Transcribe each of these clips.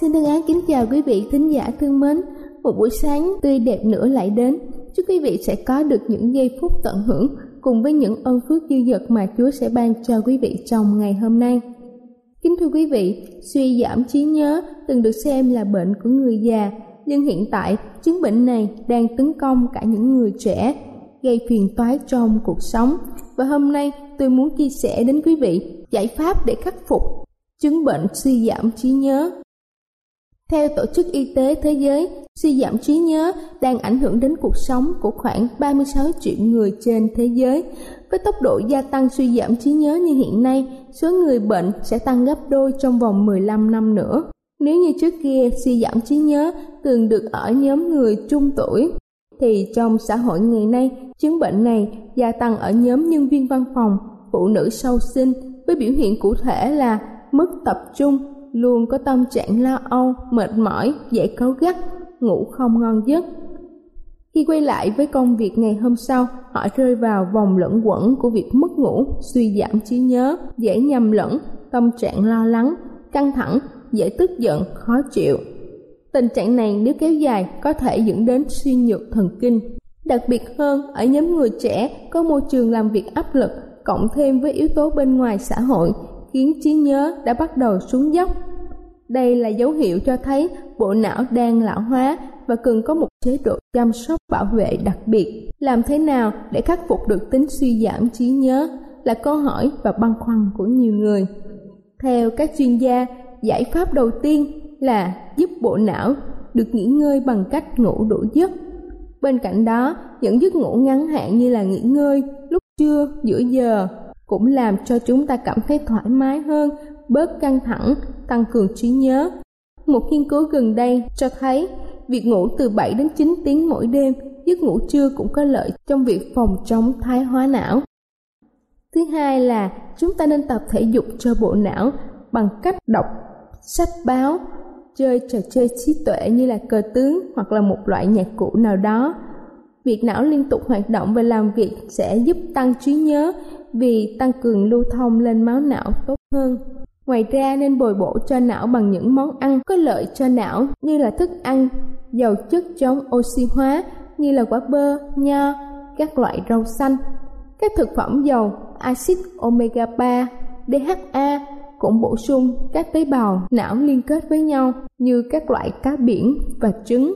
Xin thân ái kính chào quý vị thính giả thương mến. Một buổi sáng tươi đẹp nữa lại đến. Chúc quý vị sẽ có được những giây phút tận hưởng cùng với những ơn phước dư dật mà Chúa sẽ ban cho quý vị trong ngày hôm nay. Kính thưa quý vị, suy giảm trí nhớ từng được xem là bệnh của người già, nhưng hiện tại chứng bệnh này đang tấn công cả những người trẻ, gây phiền toái trong cuộc sống. Và hôm nay tôi muốn chia sẻ đến quý vị giải pháp để khắc phục chứng bệnh suy giảm trí nhớ theo Tổ chức Y tế Thế giới, suy giảm trí nhớ đang ảnh hưởng đến cuộc sống của khoảng 36 triệu người trên thế giới. Với tốc độ gia tăng suy giảm trí nhớ như hiện nay, số người bệnh sẽ tăng gấp đôi trong vòng 15 năm nữa. Nếu như trước kia suy giảm trí nhớ thường được ở nhóm người trung tuổi, thì trong xã hội ngày nay, chứng bệnh này gia tăng ở nhóm nhân viên văn phòng, phụ nữ sau sinh với biểu hiện cụ thể là mất tập trung, luôn có tâm trạng lo âu, mệt mỏi, dễ cáu gắt, ngủ không ngon giấc. Khi quay lại với công việc ngày hôm sau, họ rơi vào vòng lẫn quẩn của việc mất ngủ, suy giảm trí nhớ, dễ nhầm lẫn, tâm trạng lo lắng, căng thẳng, dễ tức giận, khó chịu. Tình trạng này nếu kéo dài có thể dẫn đến suy nhược thần kinh. Đặc biệt hơn, ở nhóm người trẻ có môi trường làm việc áp lực, cộng thêm với yếu tố bên ngoài xã hội, khiến trí nhớ đã bắt đầu xuống dốc. Đây là dấu hiệu cho thấy bộ não đang lão hóa và cần có một chế độ chăm sóc bảo vệ đặc biệt. Làm thế nào để khắc phục được tính suy giảm trí nhớ là câu hỏi và băn khoăn của nhiều người. Theo các chuyên gia, giải pháp đầu tiên là giúp bộ não được nghỉ ngơi bằng cách ngủ đủ giấc. Bên cạnh đó, những giấc ngủ ngắn hạn như là nghỉ ngơi lúc trưa, giữa giờ cũng làm cho chúng ta cảm thấy thoải mái hơn, bớt căng thẳng, tăng cường trí nhớ. Một nghiên cứu gần đây cho thấy việc ngủ từ 7 đến 9 tiếng mỗi đêm, giấc ngủ trưa cũng có lợi trong việc phòng chống thái hóa não. Thứ hai là chúng ta nên tập thể dục cho bộ não bằng cách đọc sách báo, chơi trò chơi trí tuệ như là cờ tướng hoặc là một loại nhạc cụ nào đó. Việc não liên tục hoạt động và làm việc sẽ giúp tăng trí nhớ vì tăng cường lưu thông lên máu não tốt hơn. Ngoài ra nên bồi bổ cho não bằng những món ăn có lợi cho não như là thức ăn giàu chất chống oxy hóa như là quả bơ, nho, các loại rau xanh. Các thực phẩm giàu axit omega 3, DHA cũng bổ sung các tế bào não liên kết với nhau như các loại cá biển và trứng.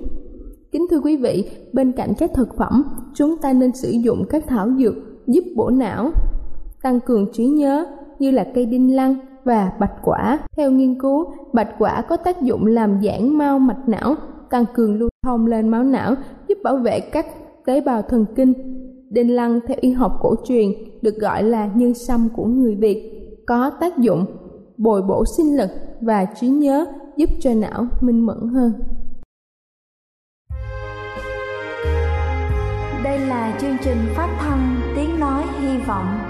Kính thưa quý vị, bên cạnh các thực phẩm, chúng ta nên sử dụng các thảo dược giúp bổ não, tăng cường trí nhớ như là cây đinh lăng và bạch quả. Theo nghiên cứu, bạch quả có tác dụng làm giãn mau mạch não, tăng cường lưu thông lên máu não, giúp bảo vệ các tế bào thần kinh. Đinh lăng theo y học cổ truyền được gọi là nhân sâm của người Việt, có tác dụng bồi bổ sinh lực và trí nhớ giúp cho não minh mẫn hơn. Đây là chương trình phát thanh Tiếng Nói Hy Vọng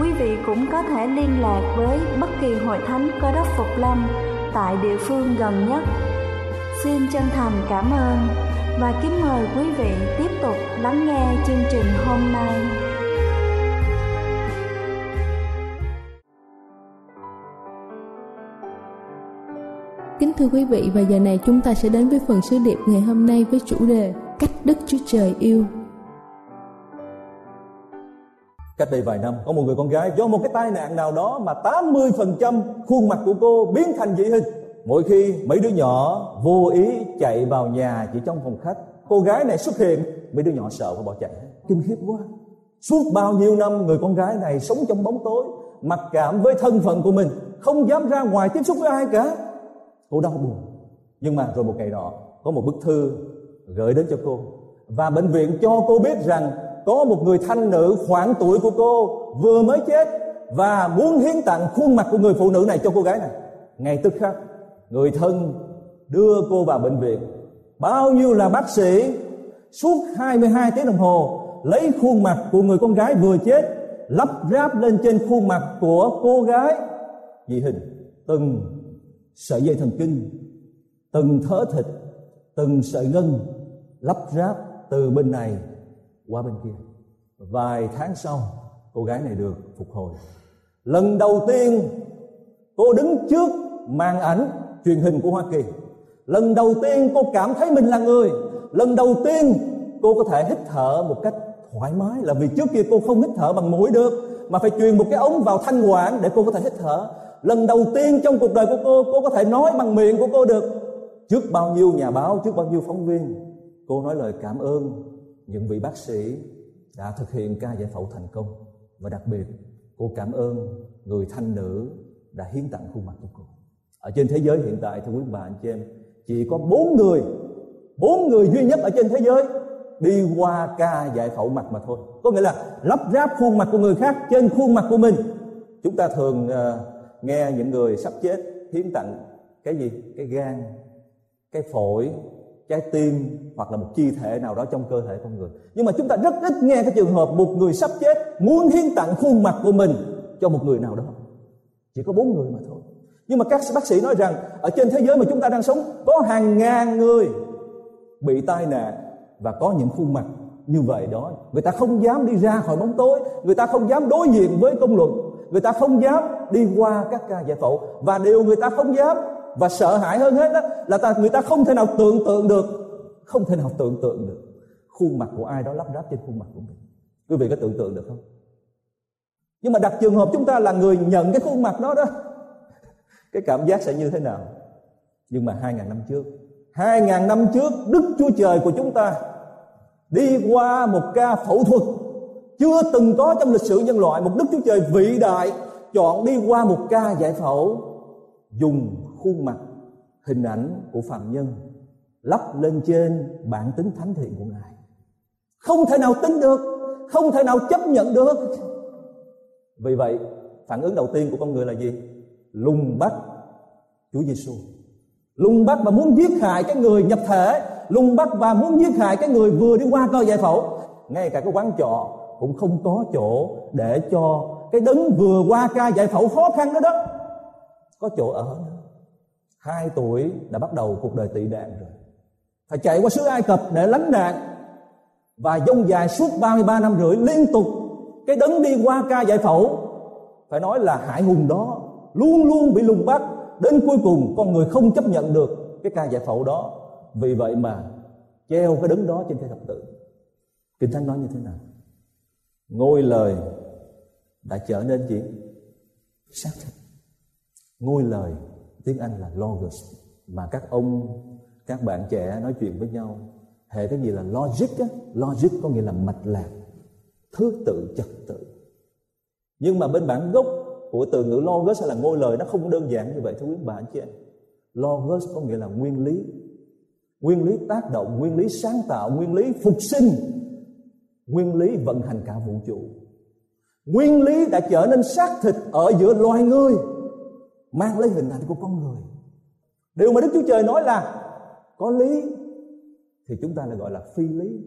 quý vị cũng có thể liên lạc với bất kỳ hội thánh Cơ đốc Phục Lâm tại địa phương gần nhất. Xin chân thành cảm ơn và kính mời quý vị tiếp tục lắng nghe chương trình hôm nay. Kính thưa quý vị, và giờ này chúng ta sẽ đến với phần sứ điệp ngày hôm nay với chủ đề Cách Đức Chúa Trời yêu. Cách đây vài năm có một người con gái do một cái tai nạn nào đó mà 80% khuôn mặt của cô biến thành dị hình. Mỗi khi mấy đứa nhỏ vô ý chạy vào nhà chỉ trong phòng khách, cô gái này xuất hiện, mấy đứa nhỏ sợ và bỏ chạy. Kinh khiếp quá. Suốt bao nhiêu năm người con gái này sống trong bóng tối, mặc cảm với thân phận của mình, không dám ra ngoài tiếp xúc với ai cả cô đau buồn nhưng mà rồi một ngày đó có một bức thư gửi đến cho cô và bệnh viện cho cô biết rằng có một người thanh nữ khoảng tuổi của cô vừa mới chết và muốn hiến tặng khuôn mặt của người phụ nữ này cho cô gái này. Ngay tức khắc, người thân đưa cô vào bệnh viện. Bao nhiêu là bác sĩ, suốt 22 tiếng đồng hồ, lấy khuôn mặt của người con gái vừa chết, lắp ráp lên trên khuôn mặt của cô gái. Dị hình, từng sợi dây thần kinh, từng thớ thịt, từng sợi ngân lắp ráp từ bên này qua bên kia. Vài tháng sau, cô gái này được phục hồi. Lần đầu tiên, cô đứng trước màn ảnh truyền hình của hoa kỳ. Lần đầu tiên cô cảm thấy mình là người. Lần đầu tiên cô có thể hít thở một cách thoải mái là vì trước kia cô không hít thở bằng mũi được, mà phải truyền một cái ống vào thanh quản để cô có thể hít thở. Lần đầu tiên trong cuộc đời của cô cô có thể nói bằng miệng của cô được. Trước bao nhiêu nhà báo, trước bao nhiêu phóng viên, cô nói lời cảm ơn những vị bác sĩ đã thực hiện ca giải phẫu thành công và đặc biệt cô cảm ơn người thanh nữ đã hiến tặng khuôn mặt của cô. Ở trên thế giới hiện tại thưa quý bà anh chị em chỉ có bốn người bốn người duy nhất ở trên thế giới đi qua ca giải phẫu mặt mà thôi. Có nghĩa là lắp ráp khuôn mặt của người khác trên khuôn mặt của mình. Chúng ta thường uh, nghe những người sắp chết hiến tặng cái gì? Cái gan cái phổi trái tim hoặc là một chi thể nào đó trong cơ thể con người. Nhưng mà chúng ta rất ít nghe cái trường hợp một người sắp chết muốn hiến tặng khuôn mặt của mình cho một người nào đó. Chỉ có bốn người mà thôi. Nhưng mà các bác sĩ nói rằng, ở trên thế giới mà chúng ta đang sống, có hàng ngàn người bị tai nạn và có những khuôn mặt như vậy đó. Người ta không dám đi ra khỏi bóng tối, người ta không dám đối diện với công luận, người ta không dám đi qua các ca giải phẫu. Và điều người ta không dám và sợ hãi hơn hết đó là ta, người ta không thể nào tưởng tượng được không thể nào tưởng tượng được khuôn mặt của ai đó lắp ráp trên khuôn mặt của mình. Quý vị có tưởng tượng được không? Nhưng mà đặt trường hợp chúng ta là người nhận cái khuôn mặt đó đó cái cảm giác sẽ như thế nào? Nhưng mà hai ngàn năm trước hai ngàn năm trước đức chúa trời của chúng ta đi qua một ca phẫu thuật chưa từng có trong lịch sử nhân loại. Một đức chúa trời vĩ đại chọn đi qua một ca giải phẫu dùng khuôn mặt, hình ảnh của phạm nhân lắp lên trên bản tính thánh thiện của ngài. Không thể nào tin được, không thể nào chấp nhận được. Vì vậy, phản ứng đầu tiên của con người là gì? Lùng bắt Chúa Giêsu lùng bắt và muốn giết hại cái người nhập thể, lùng bắt và muốn giết hại cái người vừa đi qua coi giải phẫu. Ngay cả cái quán trọ cũng không có chỗ để cho cái đấng vừa qua ca giải phẫu khó khăn đó đó có chỗ ở hai tuổi đã bắt đầu cuộc đời tị nạn rồi. Phải chạy qua xứ Ai Cập để lánh nạn. Và dông dài suốt 33 năm rưỡi liên tục, cái đấng đi qua ca giải phẫu. Phải nói là hải hùng đó luôn luôn bị lùng bắt. Đến cuối cùng, con người không chấp nhận được cái ca giải phẫu đó. Vì vậy mà treo cái đấng đó trên cây thập tự. Kinh thánh nói như thế nào? Ngôi lời đã trở nên gì? Xác thịt ngôi lời tiếng anh là logos mà các ông, các bạn trẻ nói chuyện với nhau, hệ cái gì là logic á, logic có nghĩa là mạch lạc, thứ tự, trật tự. Nhưng mà bên bản gốc của từ ngữ logos hay là ngôi lời nó không đơn giản như vậy, thưa quý bà, anh chị em. Logos có nghĩa là nguyên lý. Nguyên lý tác động, nguyên lý sáng tạo, nguyên lý phục sinh, nguyên lý vận hành cả vũ trụ. Nguyên lý đã trở nên xác thịt ở giữa loài người mang lấy hình ảnh của con người. Điều mà đức chúa trời nói là có lý thì chúng ta lại gọi là phi lý.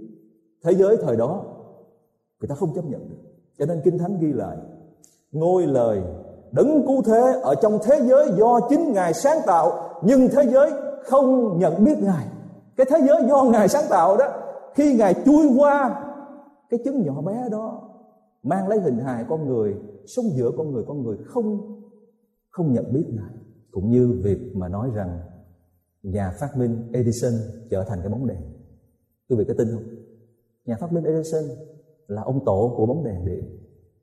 Thế giới thời đó, người ta không chấp nhận được. Cho nên kinh thánh ghi lại, ngôi lời đấng cứu thế ở trong thế giới do chính ngài sáng tạo, nhưng thế giới không nhận biết ngài. Cái thế giới do ngài sáng tạo đó, khi ngài chui qua cái trứng nhỏ bé đó, mang lấy hình hài con người, sống giữa con người con người không không nhận biết ngài cũng như việc mà nói rằng nhà phát minh Edison trở thành cái bóng đèn. Quý vị có tin không? Nhà phát minh Edison là ông tổ của bóng đèn điện.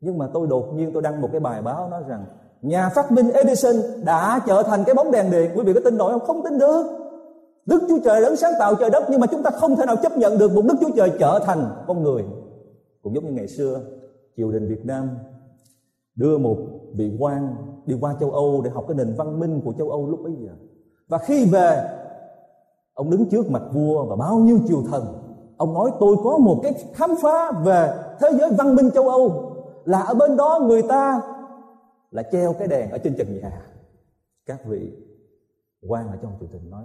Nhưng mà tôi đột nhiên tôi đăng một cái bài báo nói rằng nhà phát minh Edison đã trở thành cái bóng đèn điện. Quý vị có tin nổi không? Không tin được. Đức Chúa Trời đấng sáng tạo trời đất nhưng mà chúng ta không thể nào chấp nhận được một Đức Chúa Trời trở thành con người. Cũng giống như ngày xưa, triều đình Việt Nam đưa một vị quan đi qua châu Âu để học cái nền văn minh của châu Âu lúc bấy giờ. Và khi về, ông đứng trước mặt vua và bao nhiêu triều thần. Ông nói, tôi có một cái khám phá về thế giới văn minh châu Âu. Là ở bên đó người ta là treo cái đèn ở trên trần nhà. Các vị quan ở trong triều đình nói,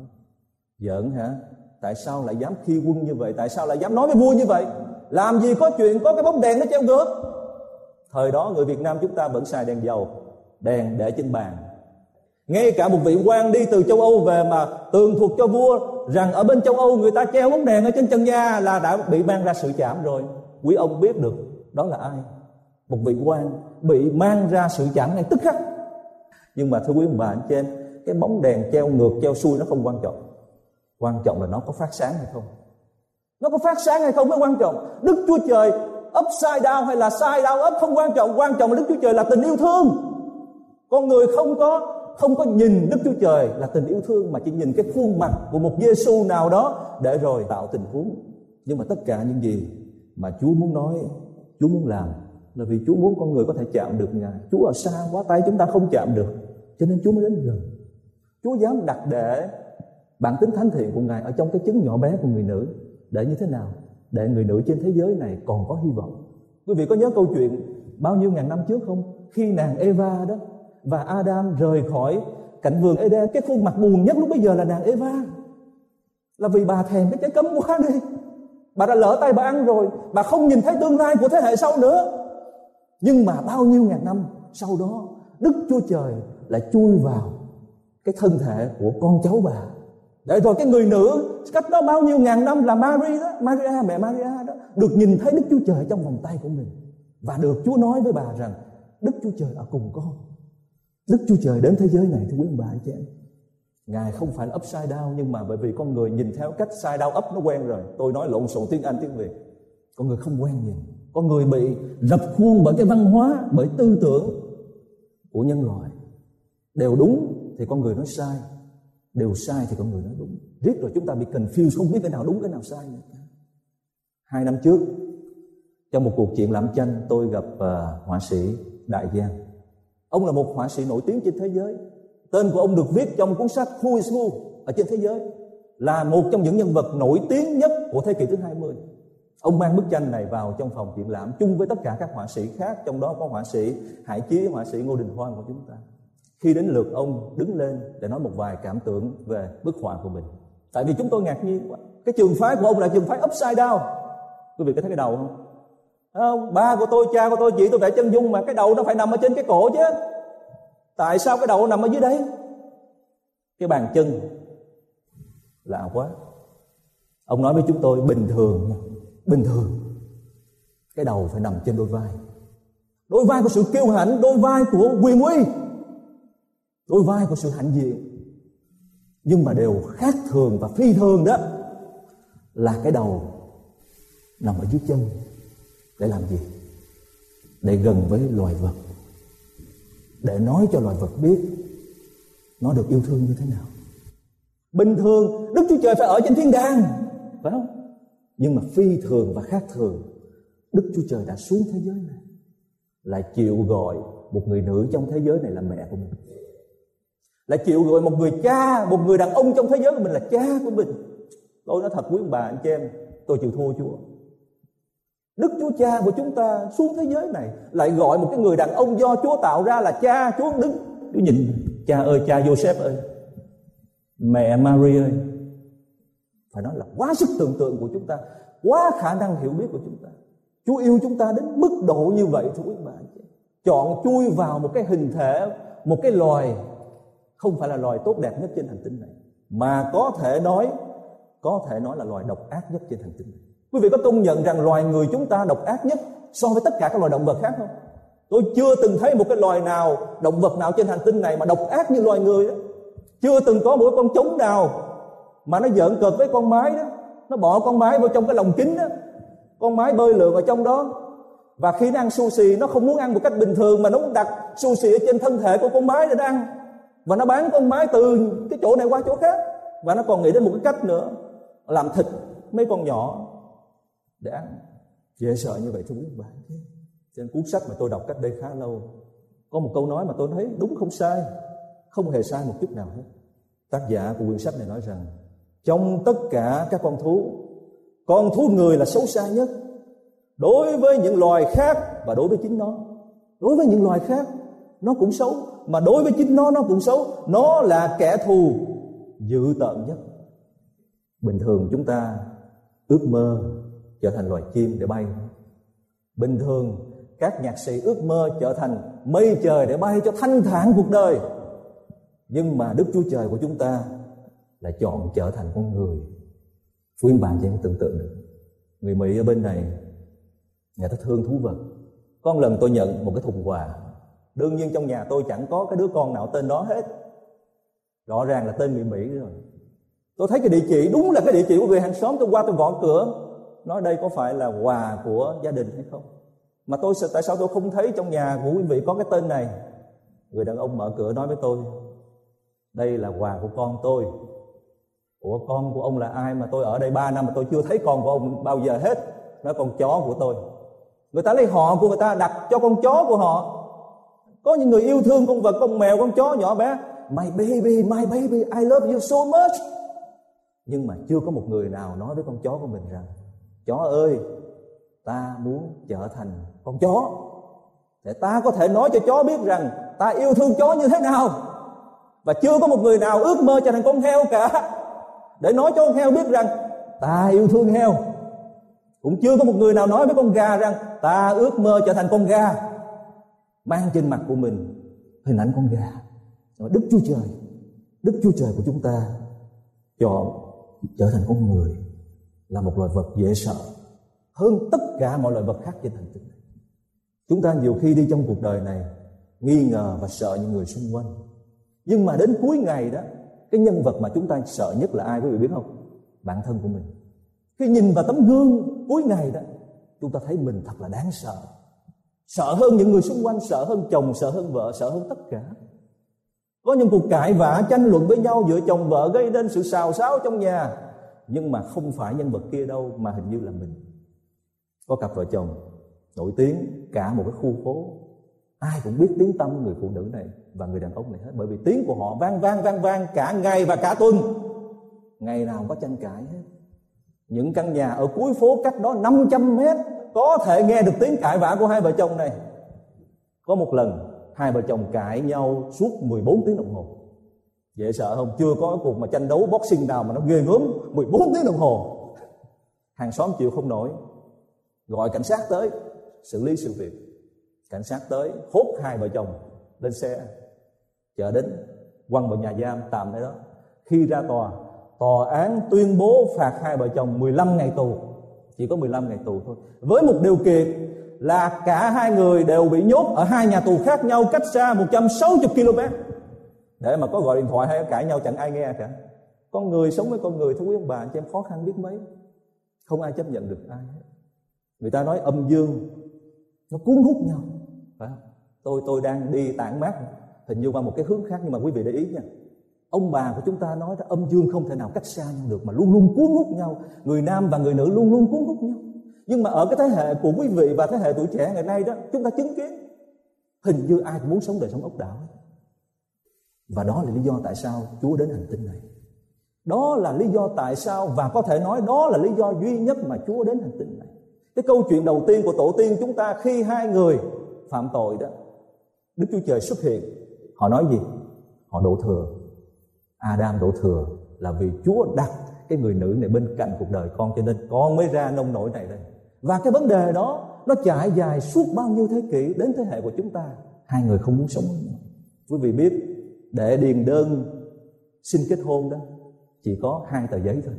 giỡn hả? Tại sao lại dám khi quân như vậy? Tại sao lại dám nói với vua như vậy? Làm gì có chuyện có cái bóng đèn nó treo ngược? Thời đó người việt nam chúng ta vẫn xài đèn dầu đèn để trên bàn. Ngay cả một vị quan đi từ châu âu về mà tường thuộc cho vua rằng ở bên châu âu người ta treo bóng đèn ở trên chân nhà là đã bị mang ra sự chạm rồi. Quý ông biết được đó là ai? Một vị quan bị mang ra sự chạm ngay tức khắc. Nhưng mà thưa quý bà anh chị em, cái bóng đèn treo ngược, treo xuôi nó không quan trọng. Quan trọng là nó có phát sáng hay không? Nó có phát sáng hay không mới quan trọng? Đức chúa trời upside down hay là side down up không quan trọng? Quan trọng là đức chúa trời là tình yêu thương con người không có không có nhìn đức chúa trời là tình yêu thương mà chỉ nhìn cái khuôn mặt của một giêsu nào đó để rồi tạo tình huống. Nhưng mà tất cả những gì mà chúa muốn nói, chúa muốn làm, là vì chúa muốn con người có thể chạm được ngài. Chúa ở xa quá, tay chúng ta không chạm được, cho nên chúa mới đến gần. Chúa dám đặt để bản tính thánh thiện của ngài ở trong cái trứng nhỏ bé của người nữ. Để như thế nào? Để người nữ trên thế giới này còn có hy vọng. Quý vị có nhớ câu chuyện bao nhiêu ngàn năm trước không? Khi nàng Eva đó và Adam rời khỏi cảnh vườn Eden. Cái khuôn mặt buồn nhất lúc bây giờ là nàng Eva. Là vì bà thèm cái trái cấm quá đi bà đã lỡ tay bà ăn rồi. Bà không nhìn thấy tương lai của thế hệ sau nữa. Nhưng mà bao nhiêu ngàn năm sau đó đức chúa trời lại chui vào cái thân thể của con cháu bà. Để rồi cái người nữ cách đó bao nhiêu ngàn năm là Maria đó, Maria mẹ Maria đó được nhìn thấy Đức Chúa Trời trong vòng tay của mình. Và được Chúa nói với bà rằng Đức Chúa Trời ở cùng con. Đức Chúa Trời đến thế giới này thưa quý bà anh chị em. Ngài không phải là upside down nhưng mà bởi vì con người nhìn theo cách side down up nó quen rồi. Tôi nói lộn xộn tiếng Anh tiếng Việt. Con người không quen nhìn. Con người bị rập khuôn bởi cái văn hóa, bởi tư tưởng của nhân loại. Đều đúng thì con người nói sai, đều sai thì con người nói đúng riết rồi chúng ta bị confused không biết cái nào đúng cái nào sai nữa. hai năm trước trong một cuộc chuyện làm tranh tôi gặp uh, họa sĩ đại giang ông là một họa sĩ nổi tiếng trên thế giới. Tên của ông được viết trong cuốn sách Who is Who ở trên thế giới, là một trong những nhân vật nổi tiếng nhất của thế kỷ thứ 20 ông mang bức tranh này vào trong phòng triển lãm chung với tất cả các họa sĩ khác, trong đó có họa sĩ Hải Chí, họa sĩ Ngô Đình Hoan của chúng ta. Khi đến lượt ông đứng lên để nói một vài cảm tưởng về bức họa của mình. Tại vì chúng tôi ngạc nhiên quá. Cái trường phái của ông là trường phái upside down. Quý vị có thấy cái đầu không? Không, ba của tôi, cha của tôi chị tôi vẽ chân dung mà, cái đầu nó phải nằm ở trên cái cổ chứ. Tại sao cái đầu nằm ở dưới đây cái bàn chân lạ quá. Ông nói với chúng tôi, bình thường bình thường. Cái đầu phải nằm trên đôi vai. Đôi vai của sự kiêu hãnh, đôi vai của quyền uy. Đôi vai của sự hạnh diện. Nhưng mà đều khác thường và phi thường đó là cái đầu nằm ở dưới chân để làm gì? Để gần với loài vật. Để nói cho loài vật biết nó được yêu thương như thế nào. Bình thường, đức chúa trời phải ở trên thiên đàng, phải không? Nhưng mà phi thường và khác thường, đức chúa trời đã xuống thế giới này là chịu gọi một người nữ trong thế giới này là mẹ của mình. Là chịu gọi một người cha, một người đàn ông trong thế giới của mình là cha của mình. Tôi nói thật quý ông bà, anh chị em, tôi chịu thua chúa đức chúa cha của chúng ta xuống thế giới này lại gọi một cái người đàn ông do chúa tạo ra là cha chúa đứng. Chúa nhìn, cha ơi, cha joseph ơi, mẹ Maria ơi. Phải nói là quá sức tưởng tượng của chúng ta, quá khả năng hiểu biết của chúng ta. Chúa yêu chúng ta đến mức độ như vậy, thưa quý bạn chọn chui vào một cái hình thể, một cái loài, không phải là loài tốt đẹp nhất trên hành tinh này, mà có thể nói, có thể nói là loài độc ác nhất trên hành tinh này quý vị có công nhận rằng loài người chúng ta độc ác nhất so với tất cả các loài động vật khác không? Tôi chưa từng thấy một cái loài nào, động vật nào trên hành tinh này mà độc ác như loài người đó chưa từng có một con trống nào mà nó giỡn cợt với con mái đó. Nó bỏ con mái vào trong cái lồng kính đó. Con mái bơi lượn ở trong đó. Và khi nó ăn sushi, nó không muốn ăn một cách bình thường mà nó muốn đặt sushi ở trên thân thể của con mái để nó ăn. Và nó bán con mái từ cái chỗ này qua chỗ khác. Và nó còn nghĩ đến một cái cách nữa, làm thịt mấy con nhỏ để dễ sợ như vậy thưa quý bạn trên cuốn sách mà tôi đọc cách đây khá lâu, có một câu nói mà tôi thấy đúng không sai, không hề sai một chút nào hết. Tác giả của quyển sách này nói rằng, trong tất cả các con thú con thú người là xấu xa nhất. Đối với những loài khác và đối với chính nó. Đối với những loài khác, nó cũng xấu, mà đối với chính nó nó cũng xấu. Nó là kẻ thù dữ tợn nhất. Bình thường chúng ta ước mơ trở thành loài chim để bay. Bình thường, các nhạc sĩ ước mơ trở thành mây trời để bay cho thanh thản cuộc đời. Nhưng mà đức chúa trời của chúng ta là chọn trở thành con người. Quý bạn em tưởng tượng được. Người mỹ ở bên này nhà ta thương thú vật. Có một lần tôi nhận một cái thùng quà. Đương nhiên trong nhà tôi chẳng có cái đứa con nào tên đó hết. Rõ ràng là tên người mỹ rồi. Tôi thấy cái địa chỉ, đúng là cái địa chỉ của người hàng xóm. Tôi qua, tôi gõ cửa nói đây có phải là quà của gia đình hay không? Mà tôi tại sao tôi không thấy trong nhà của quý vị có cái tên này? Người đàn ông mở cửa nói với tôi, đây là quà của con tôi. Ủa, con của ông là ai mà tôi ở đây 3 năm mà tôi chưa thấy con của ông bao giờ hết? Nó con chó của tôi. Người ta lấy họ của người ta, đặt cho con chó của họ. Có những người yêu thương con vật, con mèo, con chó nhỏ bé. My baby my baby, I love you so much. Nhưng mà chưa có một người nào nói với con chó của mình rằng chó ơi, ta muốn trở thành con chó. Để ta có thể nói cho chó biết rằng ta yêu thương chó như thế nào. Và chưa có một người nào ước mơ trở thành con heo cả. Để nói cho con heo biết rằng ta yêu thương heo. Cũng chưa có một người nào nói với con gà rằng ta ước mơ trở thành con gà. Mang trên mặt của mình hình ảnh con gà. Đức chúa trời, đức chúa trời của chúng ta chọn trở thành con người là một loài vật dễ sợ hơn tất cả mọi loài vật khác trên hành tinh này. Chúng ta nhiều khi đi trong cuộc đời này nghi ngờ và sợ những người xung quanh. Nhưng mà đến cuối ngày đó, cái nhân vật mà chúng ta sợ nhất là ai quý vị biết không? Bản thân của mình. Khi nhìn vào tấm gương cuối ngày đó, chúng ta thấy mình thật là đáng sợ. Sợ hơn những người xung quanh, sợ hơn chồng, sợ hơn vợ, sợ hơn tất cả. Có những cuộc cãi vã, tranh luận với nhau, giữa chồng vợ gây nên sự xào xáo trong nhà nhưng mà không phải nhân vật kia đâu, mà hình như là mình. Có cặp vợ chồng nổi tiếng cả một cái khu phố. Ai cũng biết tiếng tâm người phụ nữ này và người đàn ông này hết. Bởi vì tiếng của họ vang vang vang vang cả ngày và cả tuần. Ngày nào có tranh cãi hết. Những căn nhà ở cuối phố cách đó 500 mét có thể nghe được tiếng cãi vã của hai vợ chồng này. Có một lần, hai vợ chồng cãi nhau suốt 14 tiếng đồng hồ dễ sợ không? Chưa có cuộc mà tranh đấu boxing nào mà nó ghê gớm 14 tiếng đồng hồ. Hàng xóm chịu không nổi. Gọi cảnh sát tới, xử lý sự việc. Cảnh sát tới, hốt hai vợ chồng lên xe chở đến quăng vào nhà giam tạm tại đó. Khi ra tòa tòa án tuyên bố phạt hai vợ chồng 15 ngày tù. Chỉ có 15 ngày tù thôi. Với một điều kiện là cả hai người đều bị nhốt ở hai nhà tù khác nhau cách xa 160 km để mà có gọi điện thoại hay cãi nhau chẳng ai nghe cả. Con người sống với con người thưa quý ông bà, cho em khó khăn biết mấy. Không ai chấp nhận được ai hết. Người ta nói âm dương, nó cuốn hút nhau, phải không? Tôi tôi đang đi tản mát, hình như qua một cái hướng khác, nhưng mà quý vị để ý nha. Ông bà của chúng ta nói đó, âm dương không thể nào cách xa nhau được, mà luôn luôn cuốn hút nhau. Người nam và người nữ luôn luôn cuốn hút nhau. Nhưng mà ở cái thế hệ của quý vị và thế hệ tuổi trẻ ngày nay đó, chúng ta chứng kiến, hình như ai cũng muốn sống đời sống ốc đảo và đó là lý do tại sao Chúa đến hành tinh này. Đó là lý do tại sao và có thể nói đó là lý do duy nhất mà Chúa đến hành tinh này. Cái câu chuyện đầu tiên của tổ tiên chúng ta khi hai người phạm tội đó Đức Chúa Trời xuất hiện. Họ nói gì? Họ đổ thừa. Adam đổ thừa là vì Chúa đặt cái người nữ này bên cạnh cuộc đời con cho nên con mới ra nông nổi này đây. Và cái vấn đề đó nó trải dài suốt bao nhiêu thế kỷ đến thế hệ của chúng ta. Hai người không muốn sống nữa, quý vị biết để điền đơn, xin kết hôn đó. Chỉ có hai tờ giấy thôi.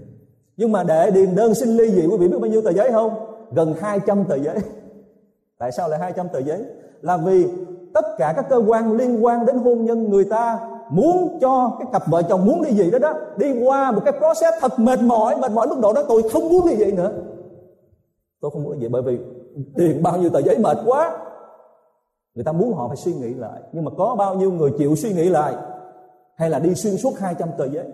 Nhưng mà để điền đơn, xin ly dị, quý vị biết bao nhiêu tờ giấy không? Gần 200 tờ giấy. Tại sao lại 200 tờ giấy? Là vì tất cả các cơ quan liên quan đến hôn nhân người ta muốn cho cái cặp vợ chồng muốn ly dị đó đó đi qua một cái process thật mệt mỏi mệt mỏi lúc độ đó tôi không muốn ly dị nữa. Tôi không muốn ly dị bởi vì tiền bao nhiêu tờ giấy mệt quá người ta muốn họ phải suy nghĩ lại. Nhưng mà có bao nhiêu người chịu suy nghĩ lại? Hay là đi xuyên suốt 200 tờ giấy?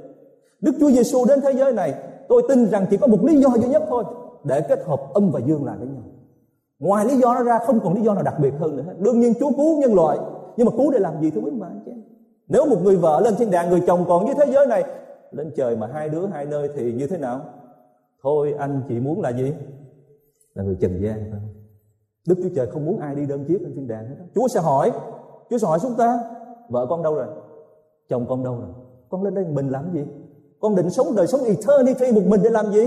Đức Chúa Giêsu đến thế giới này, tôi tin rằng chỉ có một lý do duy nhất thôi, để kết hợp âm và dương lại với nhau. Ngoài lý do đó ra, không còn lý do nào đặc biệt hơn nữa đương nhiên, Chúa cứu nhân loại, nhưng mà cứu để làm gì thưa quý bạn chứ nếu một người vợ lên thiên đàng, người chồng còn như thế giới này, lên trời mà hai đứa hai nơi thì như thế nào? Thôi anh chỉ muốn là gì? Là người trần gian thôi Đức Chúa Trời không muốn ai đi đơn chiếc lên thiên đàng hết Chúa sẽ hỏi. Chúa sẽ hỏi chúng ta, Vợ con đâu rồi? Chồng con đâu rồi? Con lên đây mình làm gì? Con định sống đời sống eternity một mình để làm gì?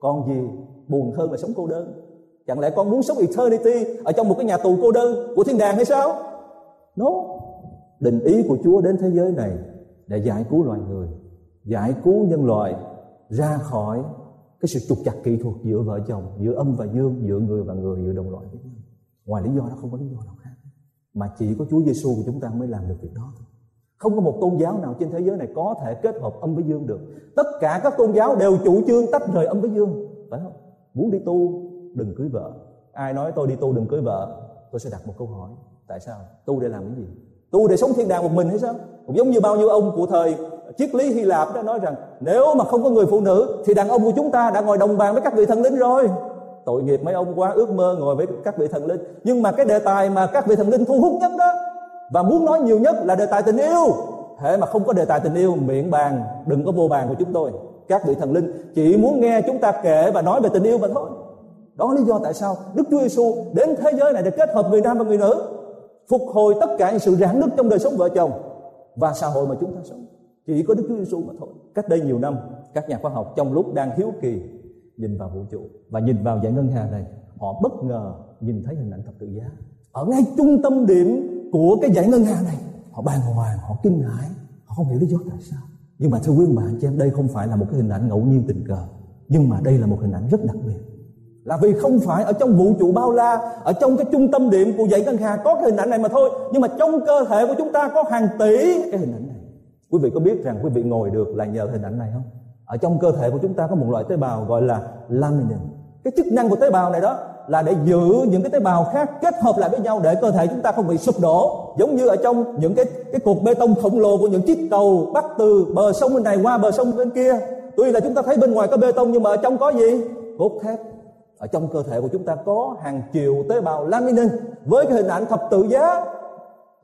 Còn gì buồn hơn là sống cô đơn? Chẳng lẽ con muốn sống eternity Ở trong một cái nhà tù cô đơn của thiên đàng hay sao? No. Định ý của Chúa đến thế giới này Để giải cứu loài người, Giải cứu nhân loại ra khỏi cái sự trục chặt kỹ thuật giữa vợ chồng, giữa âm và dương, giữa người và người, giữa đồng loại với nhau. Ngoài lý do đó, không có lý do nào khác. Mà chỉ có Chúa Giêsu của chúng ta mới làm được việc đó thôi. Không có một tôn giáo nào trên thế giới này có thể kết hợp âm với dương được. Tất cả các tôn giáo đều chủ trương tách rời âm với dương. Phải không? Muốn đi tu, đừng cưới vợ. Ai nói tôi đi tu đừng cưới vợ? Tôi sẽ đặt một câu hỏi. Tại sao? Tu để làm cái gì? Tu để sống thiên đàng một mình hay sao? Cũng giống như bao nhiêu ông của thời triết lý Hy Lạp đã nói rằng, nếu mà không có người phụ nữ, thì đàn ông của chúng ta đã ngồi đồng bàn với các vị thần linh rồi. Tội nghiệp mấy ông quá, ước mơ ngồi với các vị thần linh. Nhưng mà cái đề tài mà các vị thần linh thu hút nhất đó, và muốn nói nhiều nhất là đề tài tình yêu. Thế mà không có đề tài tình yêu, miệng bàn, đừng có vô bàn của chúng tôi. Các vị thần linh chỉ muốn nghe chúng ta kể và nói về tình yêu mà thôi. Đó lý do tại sao Đức Chúa Giêsu đến thế giới này để kết hợp người nam và người nữ, phục hồi tất cả những sự rạn nứt trong đời sống vợ chồng và xã hội mà chúng ta sống chỉ có Đức Chúa Giêsu mà thôi. Cách đây nhiều năm, các nhà khoa học trong lúc đang hiếu kỳ nhìn vào vũ trụ và nhìn vào dải ngân hà này, họ bất ngờ nhìn thấy hình ảnh thập tự giá. Ở ngay trung tâm điểm của cái dải ngân hà này, họ bàng hoàng, họ kinh hãi, họ không hiểu lý do tại sao. Nhưng mà thưa quý bạn cho em, đây không phải là một cái hình ảnh ngẫu nhiên tình cờ, nhưng mà đây là một hình ảnh rất đặc biệt. Là vì không phải ở trong vũ trụ bao la, ở trong cái trung tâm điểm của dãy ngân hà có cái hình ảnh này mà thôi, nhưng mà trong cơ thể của chúng ta có hàng tỷ cái hình ảnh quý vị có biết rằng quý vị ngồi được là nhờ hình ảnh này không? Ở trong cơ thể của chúng ta có một loại tế bào gọi là laminin cái chức năng của tế bào này đó là để giữ những cái tế bào khác kết hợp lại với nhau để cơ thể chúng ta không bị sụp đổ. Giống như ở trong những cái cái cột bê tông khổng lồ của những chiếc cầu bắt từ bờ sông bên này qua bờ sông bên kia. Tuy là chúng ta thấy bên ngoài có bê tông nhưng mà ở trong có gì? Cốt thép. Ở trong cơ thể của chúng ta có hàng triệu tế bào laminin với cái hình ảnh thập tự giá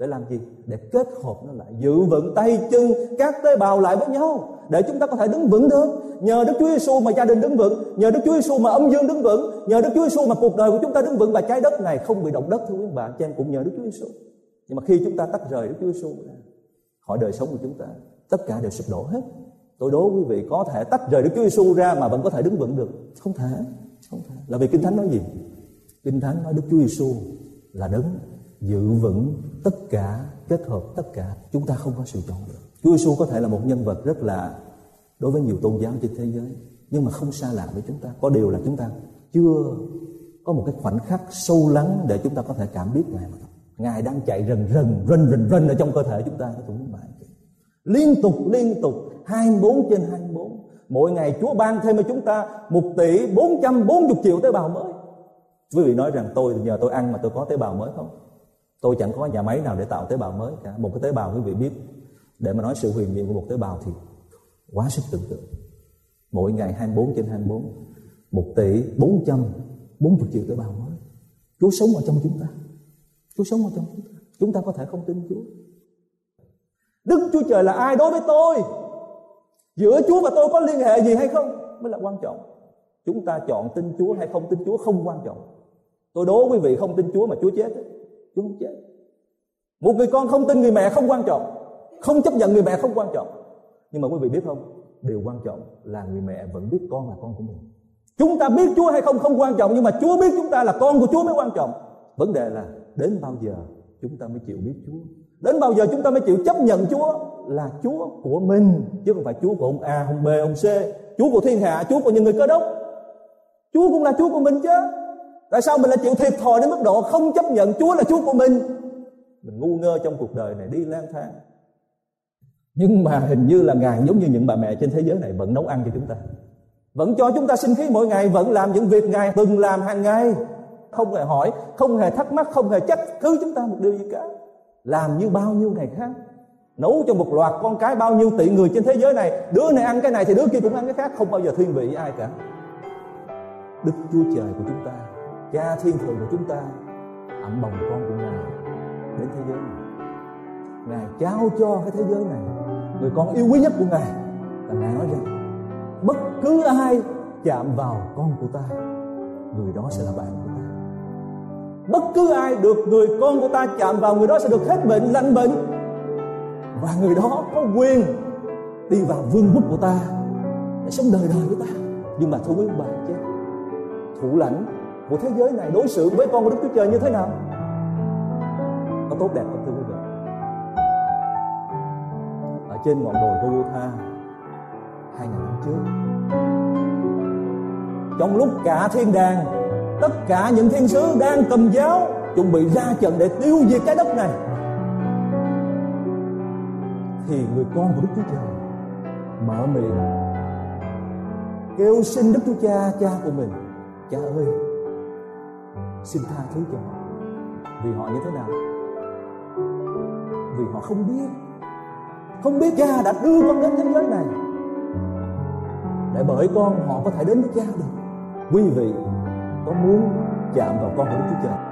để làm gì? Để kết hợp nó lại, giữ vững tay chân các tế bào lại với nhau, để chúng ta có thể đứng vững được. Nhờ Đức Chúa Giêsu mà gia đình đứng vững, nhờ Đức Chúa Giêsu mà âm dương đứng vững, nhờ Đức Chúa Giêsu mà cuộc đời của chúng ta đứng vững và trái đất này không bị động đất, thưa quý bạn cho em, cũng nhờ Đức Chúa Giêsu nhưng mà khi chúng ta tách rời Đức Chúa Giêsu khỏi đời sống của chúng ta, tất cả đều sụp đổ hết. Tôi đố quý vị, có thể tách rời Đức Chúa Giêsu ra mà vẫn có thể đứng vững được? Không thể không thể. Là vì kinh thánh nói gì? Kinh thánh nói Đức Chúa Giêsu là đấng giữ vững tất cả, kết hợp tất cả, chúng ta không có sự chọn lựa. Chúa Giêsu có thể là một nhân vật rất là đối với nhiều tôn giáo trên thế giới, nhưng mà không xa lạ với chúng ta. Có điều là chúng ta chưa có một cái khoảnh khắc sâu lắng để chúng ta có thể cảm biết ngài mà ngài đang chạy rần rần rần rần rần ở trong cơ thể chúng ta cũng bạn liên tục liên tục 24 trên 24 mỗi ngày Chúa ban thêm cho chúng ta một tỷ 440 triệu tế bào mới. Quý vị nói rằng tôi nhờ tôi ăn mà tôi có tế bào mới không? Tôi chẳng có nhà máy nào để tạo tế bào mới cả. Một cái tế bào quý vị biết, để mà nói sự huyền nhiệm của một tế bào thì quá sức tưởng tượng. Mỗi ngày 24 trên 24 một tỷ 440 triệu tế bào mới. Chúa sống ở trong chúng ta. Chúa sống ở trong chúng ta. Chúng ta có thể không tin Chúa. Đức Chúa Trời là ai đối với tôi? Giữa Chúa và tôi có liên hệ gì hay không? Mới là quan trọng. Chúng ta chọn tin Chúa hay không tin Chúa không quan trọng. Tôi đố quý vị không tin Chúa mà Chúa chết ấy chúng chết. Một người con không tin người mẹ không quan trọng không chấp nhận người mẹ không quan trọng. Nhưng mà quý vị biết không? Điều quan trọng là người mẹ vẫn biết con là con của mình. Chúng ta biết Chúa hay không không quan trọng nhưng mà Chúa biết chúng ta là con của Chúa mới quan trọng. Vấn đề là đến bao giờ chúng ta mới chịu biết Chúa? Đến bao giờ chúng ta mới chịu chấp nhận Chúa là Chúa của mình chứ không phải Chúa của ông A, ông B, ông C, Chúa của thiên hạ, Chúa của những người cơ đốc. Chúa cũng là Chúa của mình chứ. Tại sao mình lại chịu thiệt thòi đến mức độ không chấp nhận Chúa là Chúa của mình? Mình ngu ngơ trong cuộc đời này đi lang thang. Nhưng mà hình như là Ngài giống như những bà mẹ trên thế giới này vẫn nấu ăn cho chúng ta. Vẫn cho chúng ta sinh khí mỗi ngày, vẫn làm những việc Ngài từng làm hàng ngày. Không hề hỏi, không hề thắc mắc, không hề trách cứ chúng ta một điều gì cả. Làm như bao nhiêu ngày khác nấu cho một loạt con cái bao nhiêu tỷ người trên thế giới này đứa này ăn cái này thì đứa kia cũng ăn cái khác không bao giờ thiên vị ai cả đức chúa trời của chúng ta cha thiên thượng của chúng ta ẩm bồng con của ngài đến thế giới này. Ngài trao cho cái thế giới này người con yêu quý nhất của ngài. Và ngài nói rằng, bất cứ ai chạm vào con của ta, người đó sẽ là bạn của ta. Bất cứ ai được người con của ta chạm vào, người đó sẽ được hết bệnh, lành bệnh. Và người đó có quyền đi vào vương quốc của ta để sống đời đời với ta. Nhưng mà thưa quý bà chứ thủ lãnh của thế giới này đối xử với con của Đức Chúa Trời như thế nào? Có tốt đẹp không, thưa quý vị? Ở trên ngọn đồi Golgotha, hai ngàn năm trước. Trong lúc cả thiên đàng, tất cả những thiên sứ đang cầm giáo, chuẩn bị ra trận để tiêu diệt cái đất này, thì người con của Đức Chúa Trời mở miệng kêu xin Đức Chúa Cha cha của mình, cha ơi xin tha thứ cho họ. Vì họ như thế nào? Vì họ không biết. Không biết cha đã đưa con đến thế giới này. Để bởi con họ có thể đến với cha được. Quý vị có muốn chạm vào con của Đức Chúa Trời?